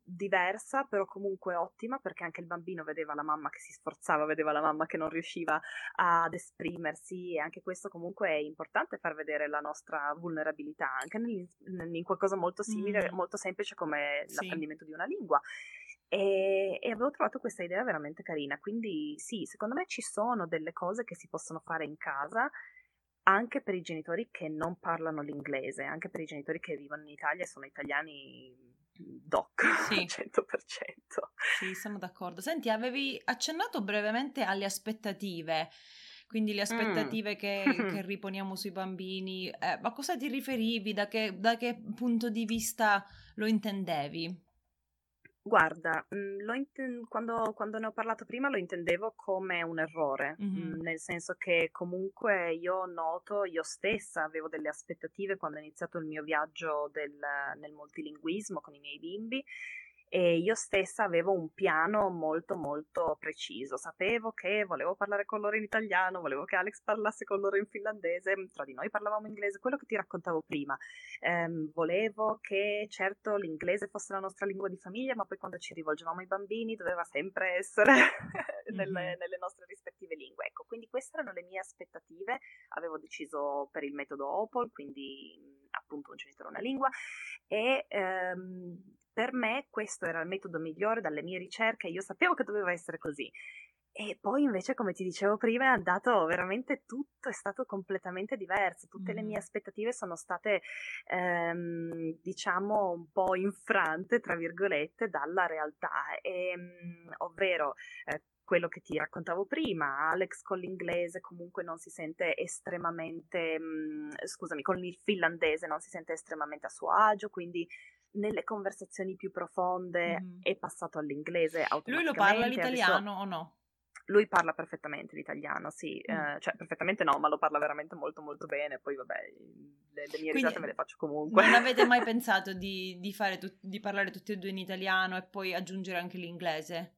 diversa, però comunque ottima, perché anche il bambino vedeva la mamma che si sforzava, vedeva la mamma che non riusciva ad esprimersi e anche questo comunque è importante far vedere la nostra vulnerabilità, anche in, in qualcosa molto simile, mm. molto semplice come sì. l'apprendimento di una lingua. E, e, avevo trovato questa idea veramente carina, quindi sì, secondo me ci sono delle cose che si possono fare in casa anche per i genitori che non parlano l'inglese, anche per i genitori che vivono in Italia e sono italiani doc sì. al 100%. Sì, sono d'accordo. Senti, avevi accennato brevemente alle aspettative. quindi le aspettative mm. che, che, riponiamo sui bambini. Eh, a cosa ti riferivi? Da che, da che punto di vista lo intendevi? Guarda, mhmm, inten- quando, quando, ne ho parlato prima lo intendevo come un errore, mm-hmm. nel senso che comunque io noto, io stessa avevo delle aspettative quando ho iniziato il mio viaggio del, nel multilinguismo con i miei bimbi e io stessa avevo un piano molto molto preciso, sapevo che volevo parlare con loro in italiano, volevo che Alex parlasse con loro in finlandese, tra di noi parlavamo inglese, quello che ti raccontavo prima, ehm, volevo che certo l'inglese fosse la nostra lingua di famiglia, ma poi quando ci rivolgevamo ai bambini doveva sempre essere nelle, nelle nostre rispettive lingue. Ecco, quindi queste erano le mie aspettative, avevo deciso per il metodo OPOL, quindi appunto un genitore una lingua e ehm, per me questo era il metodo migliore dalle mie ricerche, io sapevo che doveva essere così. E poi invece, come ti dicevo prima, è andato veramente tutto, è stato completamente diverso. Tutte mm. le mie aspettative sono state, ehm, diciamo, un po' infrante, tra virgolette, dalla realtà. E, ehm, ovvero, eh, quello che ti raccontavo prima, Alex con l'inglese comunque non si sente estremamente, mh, scusami, con il finlandese non si sente estremamente a suo agio, quindi nelle conversazioni più profonde mm-hmm. è passato all'inglese Lui lo parla l'italiano adesso... o no? Lui parla perfettamente l'italiano, sì, mm. eh, cioè perfettamente no, ma lo parla veramente molto molto bene, poi vabbè, le, le mie Quindi, risate me le faccio comunque. Non avete mai pensato di, di, tu, di parlare tutti e due in italiano e poi aggiungere anche l'inglese?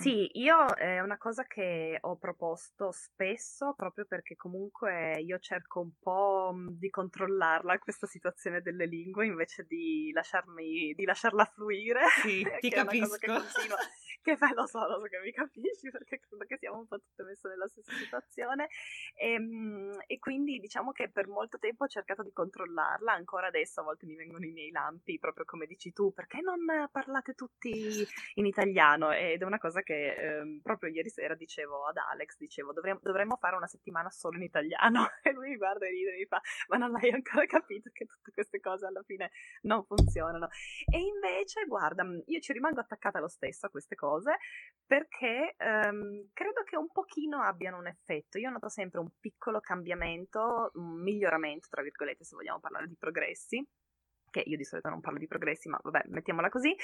Sì, io è una cosa che ho proposto spesso proprio perché comunque io cerco un po' mhmm, di controllarla questa situazione delle lingue invece di lasciarmi di lasciarla fluire. Sì, ti capisco. Che, che fai, lo so, lo so che mi capisci perché credo che siamo un po' tutte messe nella stessa situazione e, ehm, e quindi diciamo che per molto tempo ho cercato di controllarla, ancora adesso a volte mi vengono i miei lampi proprio come dici tu, perché non parlate tutti in italiano ed è una cosa che eh, proprio ieri sera dicevo ad Alex, dicevo dovremmo, dovremmo fare una settimana solo in italiano e lui mi guarda e ride e mi fa ma non hai ancora capito che tutte queste cose alla fine non funzionano e invece guarda io ci rimango attaccata lo stesso a queste cose perché ehm, credo che un pochino abbiano un effetto. Io noto sempre un piccolo cambiamento un miglioramento tra virgolette se vogliamo parlare di progressi che io di solito non parlo di progressi, ma vabbè, mettiamola così,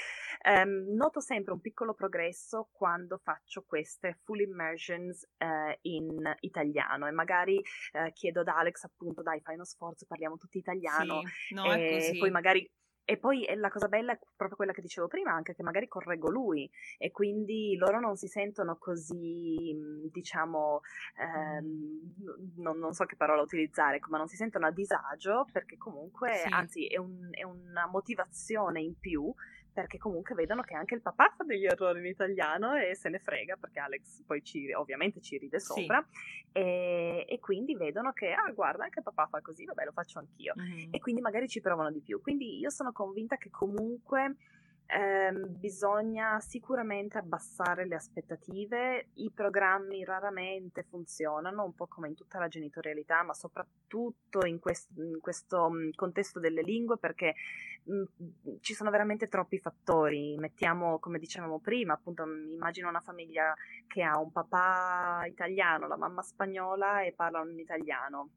ehm, noto sempre un piccolo progresso quando faccio queste full immersions eh, in italiano. E magari eh, chiedo ad Alex appunto, dai, fai uno sforzo, parliamo tutti italiano, sì, no, e poi magari e poi la cosa bella è proprio quella che dicevo prima, anche che magari correggo lui e quindi loro non si sentono così, mhmm, diciamo, ehm, non, non, so che parola utilizzare, ma non si sentono a disagio perché comunque, sì. anzi, è, un, è una motivazione in più perché comunque vedono che anche il papà fa degli errori in italiano e se ne frega perché Alex poi ci, ovviamente ci ride sopra sì. e, e, quindi vedono che ah guarda anche papà fa così vabbè lo faccio anch'io mm-hmm. e quindi magari ci provano di più quindi io sono convinta che comunque ehm, bisogna sicuramente abbassare le aspettative, i programmi raramente funzionano, un po' come in tutta la genitorialità, ma soprattutto in, quest- in questo mm, contesto delle lingue perché mh, mm, ci sono veramente troppi fattori, mettiamo come dicevamo prima, appunto immagino una famiglia che ha un papà italiano, la mamma spagnola e parlano in italiano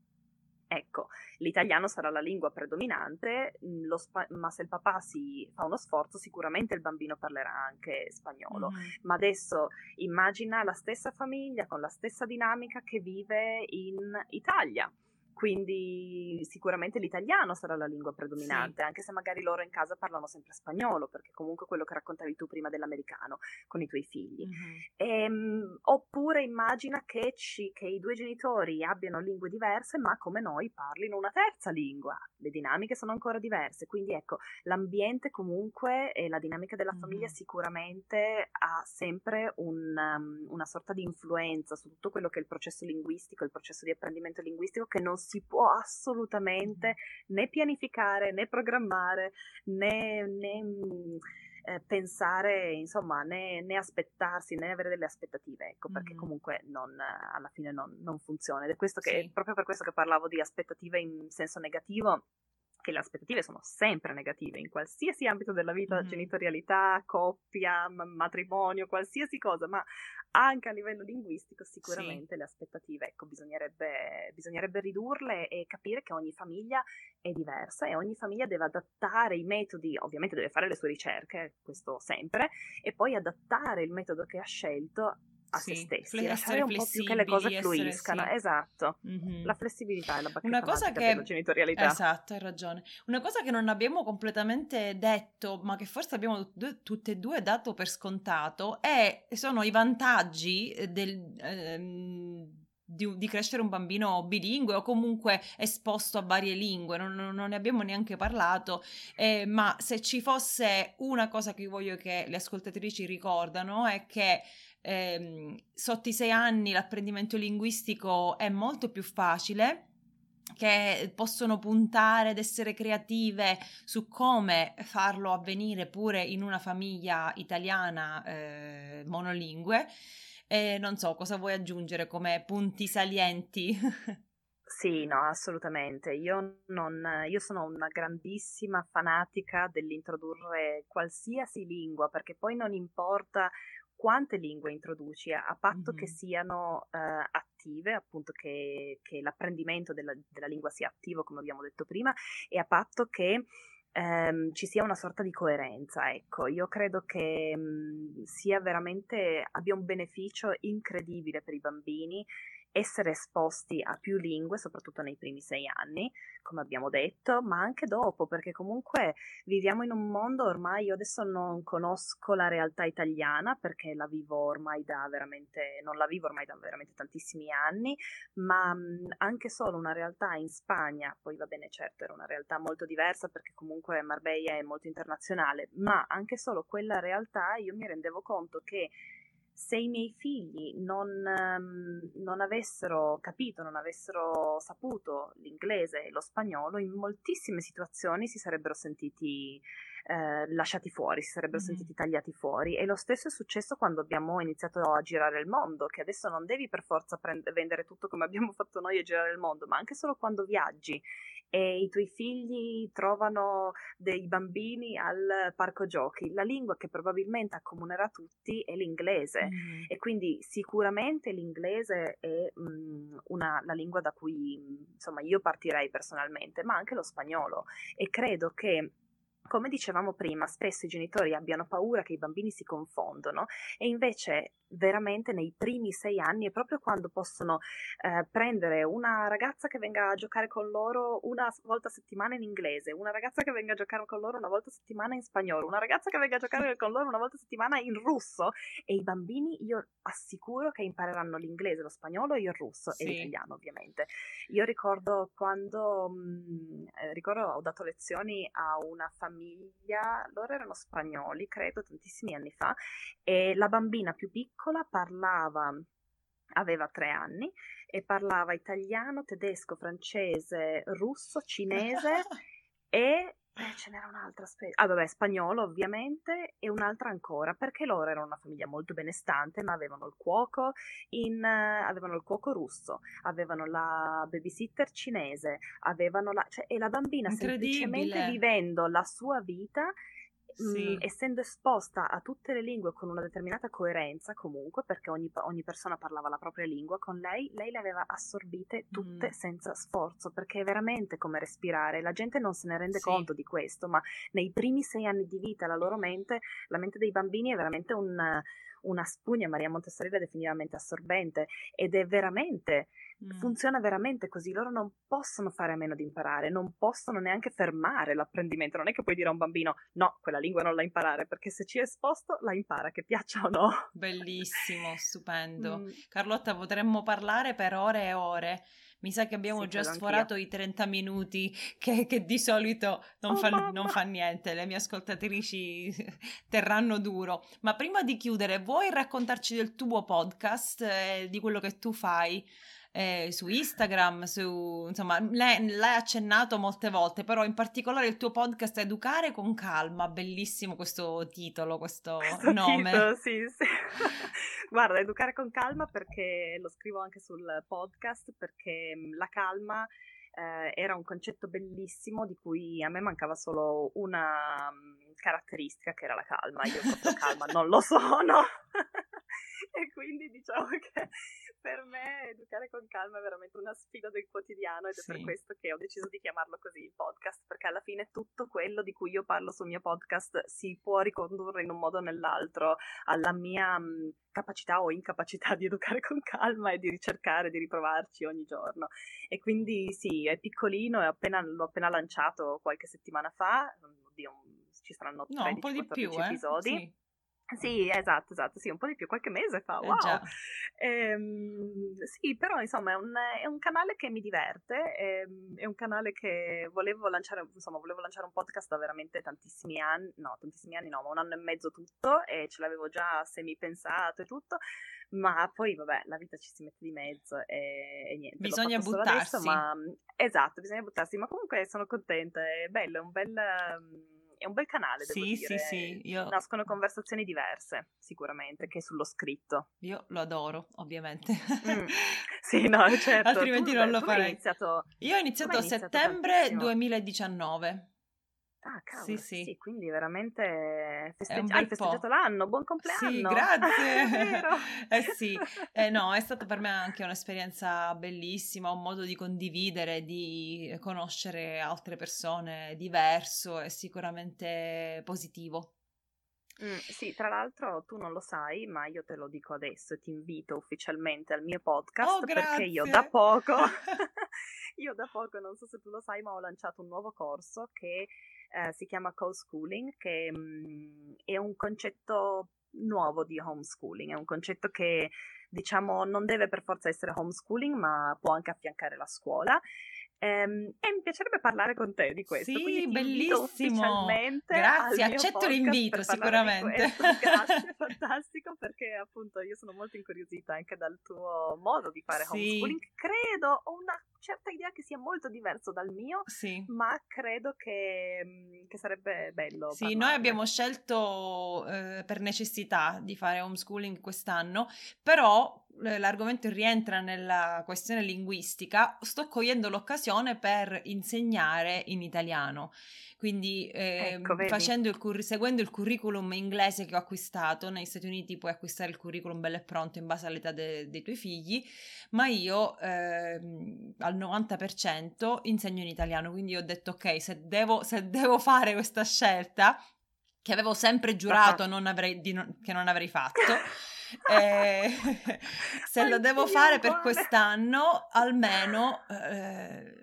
Ecco, l'italiano sarà la lingua predominante, mm, spa- ma se il papà si fa uno sforzo sicuramente il bambino parlerà anche spagnolo. Mm. Ma adesso immagina la stessa famiglia con la stessa dinamica che vive in Italia quindi sicuramente l'italiano sarà la lingua predominante, sì. anche se magari loro in casa parlano sempre spagnolo, perché comunque quello che raccontavi tu prima dell'americano con i tuoi figli. Mm-hmm. Ehm, oppure immagina che, ci, che, i due genitori abbiano lingue diverse, ma come noi parlino una terza lingua. Le dinamiche sono ancora diverse, quindi ecco, l'ambiente comunque e la dinamica della mm-hmm. famiglia sicuramente ha sempre un, um, una sorta di influenza su tutto quello che è il processo linguistico, il processo di apprendimento linguistico che non si può assolutamente né pianificare né programmare né, né mm, eh, pensare, insomma, né, né, aspettarsi né avere delle aspettative, ecco, perché mm. comunque non, alla fine non, non, funziona. Ed è questo che, sì. proprio per questo che parlavo di aspettative in senso negativo, che le aspettative sono sempre negative in qualsiasi ambito della vita, mm-hmm. genitorialità, coppia, matrimonio, qualsiasi cosa, ma anche a livello linguistico sicuramente sì. le aspettative, ecco, bisognerebbe, bisognerebbe ridurle e capire che ogni famiglia è diversa e ogni famiglia deve adattare i metodi, ovviamente deve fare le sue ricerche, questo sempre, e poi adattare il metodo che ha scelto a sì, se stessi, lasciare un po' più che le cose fluiscano. Sì. Esatto, mm-hmm. la flessibilità è la bacchetta Una cosa che... della genitorialità. Esatto, hai ragione. Una cosa che non abbiamo completamente detto, ma che forse abbiamo tutte e due dato per scontato, è, sono i vantaggi del... Ehm, di, di, crescere un bambino bilingue o comunque esposto a varie lingue, non, non ne abbiamo neanche parlato, eh, ma se ci fosse una cosa che voglio che le ascoltatrici ricordano è che ehm, sotto i sei anni l'apprendimento linguistico è molto più facile che possono puntare ad essere creative su come farlo avvenire pure in una famiglia italiana eh, monolingue. E non so cosa vuoi aggiungere come punti salienti. Sì, no, assolutamente. Io, non, io sono una grandissima fanatica dell'introdurre qualsiasi lingua, perché poi non importa quante lingue introduci, a patto mm-hmm. che siano uh, attive, appunto che, che l'apprendimento della, della, lingua sia attivo, come abbiamo detto prima, e a patto che um, ci sia una sorta di coerenza. Ecco, io credo che um, sia veramente, abbia un beneficio incredibile per i bambini essere esposti a più lingue, soprattutto nei primi sei anni, come abbiamo detto, ma anche dopo, perché comunque viviamo in un mondo ormai, io adesso non conosco la realtà italiana perché la vivo ormai da veramente, non la vivo ormai da veramente tantissimi anni, ma anche solo una realtà in Spagna, poi va bene certo era una realtà molto diversa perché comunque Marbella è molto internazionale, ma anche solo quella realtà io mi rendevo conto che se i miei figli non, um, non, avessero capito, non avessero saputo l'inglese e lo spagnolo, in moltissime situazioni si sarebbero sentiti eh, lasciati fuori, si sarebbero mm-hmm. sentiti tagliati fuori. E lo stesso è successo quando abbiamo iniziato a girare il mondo, che adesso non devi per forza prend- vendere tutto come abbiamo fatto noi e girare il mondo, ma anche solo quando viaggi e i tuoi figli trovano dei bambini al parco giochi, la lingua che probabilmente accomunerà tutti è l'inglese mm. e quindi sicuramente l'inglese è mh, una, la lingua da cui insomma io partirei personalmente, ma anche lo spagnolo e credo che come dicevamo prima, spesso i genitori abbiano paura che i bambini si confondono e invece veramente nei primi sei anni è proprio quando possono eh, prendere una ragazza che venga a giocare con loro una volta a settimana in inglese, una ragazza che venga a giocare con loro una volta a settimana in spagnolo, una ragazza che venga a giocare con loro una volta a settimana in russo e i bambini io assicuro che impareranno l'inglese, lo spagnolo e il russo sì. e l'italiano ovviamente. Io ricordo quando mh, eh, ricordo ho dato lezioni a una famiglia, loro erano spagnoli credo tantissimi anni fa e la bambina più piccola piccola parlava, aveva tre anni, e parlava italiano, tedesco, francese, russo, cinese e eh, ce n'era un'altra, aspetta. Ah, vabbè, spagnolo ovviamente e un'altra ancora, perché loro erano una famiglia molto benestante, ma avevano il cuoco, in, uh, avevano il cuoco russo, avevano la babysitter cinese, avevano la, cioè, e la bambina semplicemente vivendo la sua vita sì. mh, essendo esposta a tutte le lingue con una determinata coerenza comunque, perché ogni, ogni, persona parlava la propria lingua, con lei, lei le aveva assorbite tutte mm. senza sforzo, perché è veramente come respirare. La gente non se ne rende sì. conto di questo, ma nei primi sei anni di vita la loro mente, la mente dei bambini è veramente un, una spugna, Maria Montessori la definitivamente assorbente, ed è veramente Mm. Funziona veramente così, loro non possono fare a meno di imparare, non possono neanche fermare l'apprendimento, non è che puoi dire a un bambino no, quella lingua non la imparare, perché se ci è esposto la impara, che piaccia o no. Bellissimo, stupendo. Mm. Carlotta, potremmo parlare per ore e ore. Mi sa che abbiamo sì, già sforato anch'io. i 30 minuti che, che di solito non, oh, fa, non, fa, niente, le mie ascoltatrici terranno duro. Ma prima di chiudere, vuoi raccontarci del tuo podcast, eh, di quello che tu fai? Eh, su Instagram, su, insomma, lei, l'hai accennato molte volte, però in particolare il tuo podcast Educare con calma, bellissimo questo titolo, questo, questo nome. Titolo, sì, sì. Guarda, Educare con calma perché lo scrivo anche sul podcast, perché la calma eh, era un concetto bellissimo di cui a me mancava solo una um, caratteristica che era la calma. Io proprio calma non lo sono. e quindi diciamo che per me educare con calma è veramente una sfida del quotidiano ed è sì. per questo che ho deciso di chiamarlo così il podcast, perché alla fine tutto quello di cui io parlo sul mio podcast si può ricondurre in un modo o nell'altro alla mia mh, capacità o incapacità di educare con calma e di ricercare, di riprovarci ogni giorno. E quindi sì, è piccolino, è appena, l'ho appena lanciato qualche settimana fa, oddio, ci saranno no, 13-14 eh? episodi. Sì. Sì, esatto, esatto, sì, un po' di più, qualche mese fa, wow. Eh ehm, sì, però insomma è un, è un, canale che mi diverte, è, ehm, è, un canale che volevo lanciare, insomma, volevo lanciare un podcast da veramente tantissimi anni, no, tantissimi anni no, ma un anno e mezzo tutto e ce l'avevo già semi pensato e tutto, ma poi vabbè, la vita ci si mette di mezzo e, e niente. Bisogna buttarsi. Adesso, ma, esatto, bisogna buttarsi, ma comunque sono contenta, è bello, è un bel è un bel canale, devo sì, dire. Sì, sì, io... Nascono conversazioni diverse, sicuramente, che sullo scritto. Io lo adoro, ovviamente. Mm. Sì, no, certo. Altrimenti tu, non lo farei. Iniziato... Io ho iniziato a settembre tantissimo. 2019. Ah, cavolo, sì, sì. sì quindi veramente festeggi- hai festeggiato l'anno, buon compleanno! Sì, grazie! eh sì, eh, no, è stata per me anche un'esperienza bellissima, un modo di condividere, di conoscere altre persone diverso e sicuramente positivo. Mm, sì, tra l'altro tu non lo sai, ma io te lo dico adesso e ti invito ufficialmente al mio podcast oh, perché io da poco, io da poco, non so se tu lo sai, ma ho lanciato un nuovo corso che eh, si chiama co-schooling, che mh, mm, è un concetto nuovo di homeschooling, è un concetto che diciamo non deve per forza essere homeschooling, ma può anche affiancare la scuola. Ehm, e mi piacerebbe parlare con te di questo. Sì, bellissimo. Grazie, accetto l'invito sicuramente. Grazie, fantastico, perché appunto io sono molto incuriosita anche dal tuo modo di fare sì. homeschooling. Credo, ho una certa idea che sia molto diverso dal mio, sì. ma credo che, mm, che sarebbe bello. Sì, noi abbiamo scelto eh, per necessità di fare homeschooling quest'anno, però l'argomento rientra nella questione linguistica, sto cogliendo l'occasione per insegnare in italiano. Quindi eh, ecco, il curri- seguendo il curriculum inglese che ho acquistato, negli Stati Uniti puoi acquistare il curriculum bello e pronto in base all'età de- dei tuoi figli, ma io eh, al 90% insegno in italiano, quindi ho detto ok, se devo, se devo fare questa scelta, che avevo sempre giurato non avrei, non, che non avrei fatto, eh, se lo devo fare per quest'anno, almeno eh,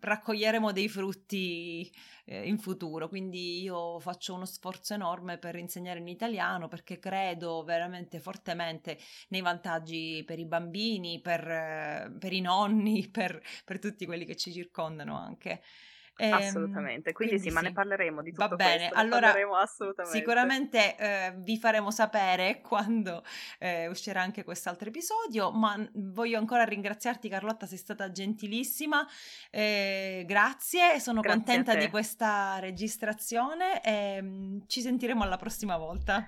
raccoglieremo dei frutti eh, in futuro. Quindi io faccio uno sforzo enorme per insegnare in italiano perché credo veramente fortemente nei vantaggi per i bambini, per, per i nonni, per, per tutti quelli che ci circondano anche. Ehm, assolutamente, quindi, quindi sì, ma ne parleremo di tutto Va bene, questo, allora sicuramente eh, vi faremo sapere quando eh, uscirà anche quest'altro episodio, ma voglio ancora ringraziarti Carlotta, sei stata gentilissima, eh, grazie, sono grazie contenta di questa registrazione e mm, ci sentiremo alla prossima volta.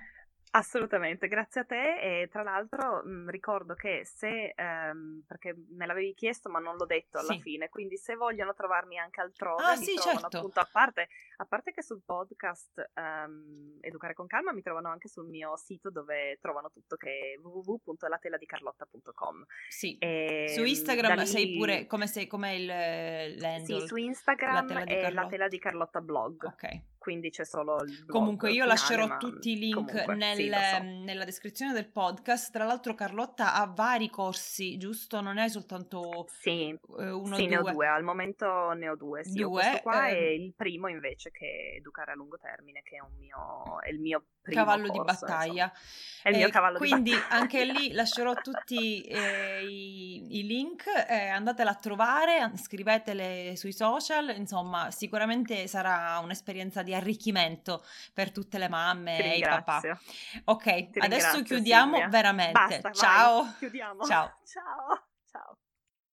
Assolutamente, grazie a te e tra l'altro mh, mm, ricordo che se, ehm, perché me l'avevi chiesto ma non l'ho detto alla sì. fine, quindi se vogliono trovarmi anche altrove, ah, mi sì, trovano certo. appunto a parte, a parte che sul podcast um, Educare con Calma mi trovano anche sul mio sito dove trovano tutto che è www.lateladicarlotta.com Sì, e, su Instagram lì... sei pure, come sei, com'è il, l'handle? Sì, su Instagram la è la tela di Carlotta blog. Ok quindi c'è solo il Comunque io finale, lascerò tutti i link comunque, nel, sì, so. nella descrizione del podcast. Tra l'altro Carlotta ha vari corsi, giusto? Non è soltanto sì, eh, uno sì, o ne ho due, al momento ne ho due. Sì, due questo qua ehm... è il primo invece che è Educare a lungo termine, che è, un mio, è il mio cavallo corso, di battaglia. Insomma. È il mio cavallo quindi di battaglia. anche lì lascerò tutti eh, i, i, link, eh, andatela a trovare, scrivetele sui social, insomma sicuramente sarà un'esperienza di arricchimento per tutte le mamme e i papà. Ok, adesso chiudiamo Silvia. veramente. Basta, Ciao. Vai, chiudiamo. Ciao. Ciao.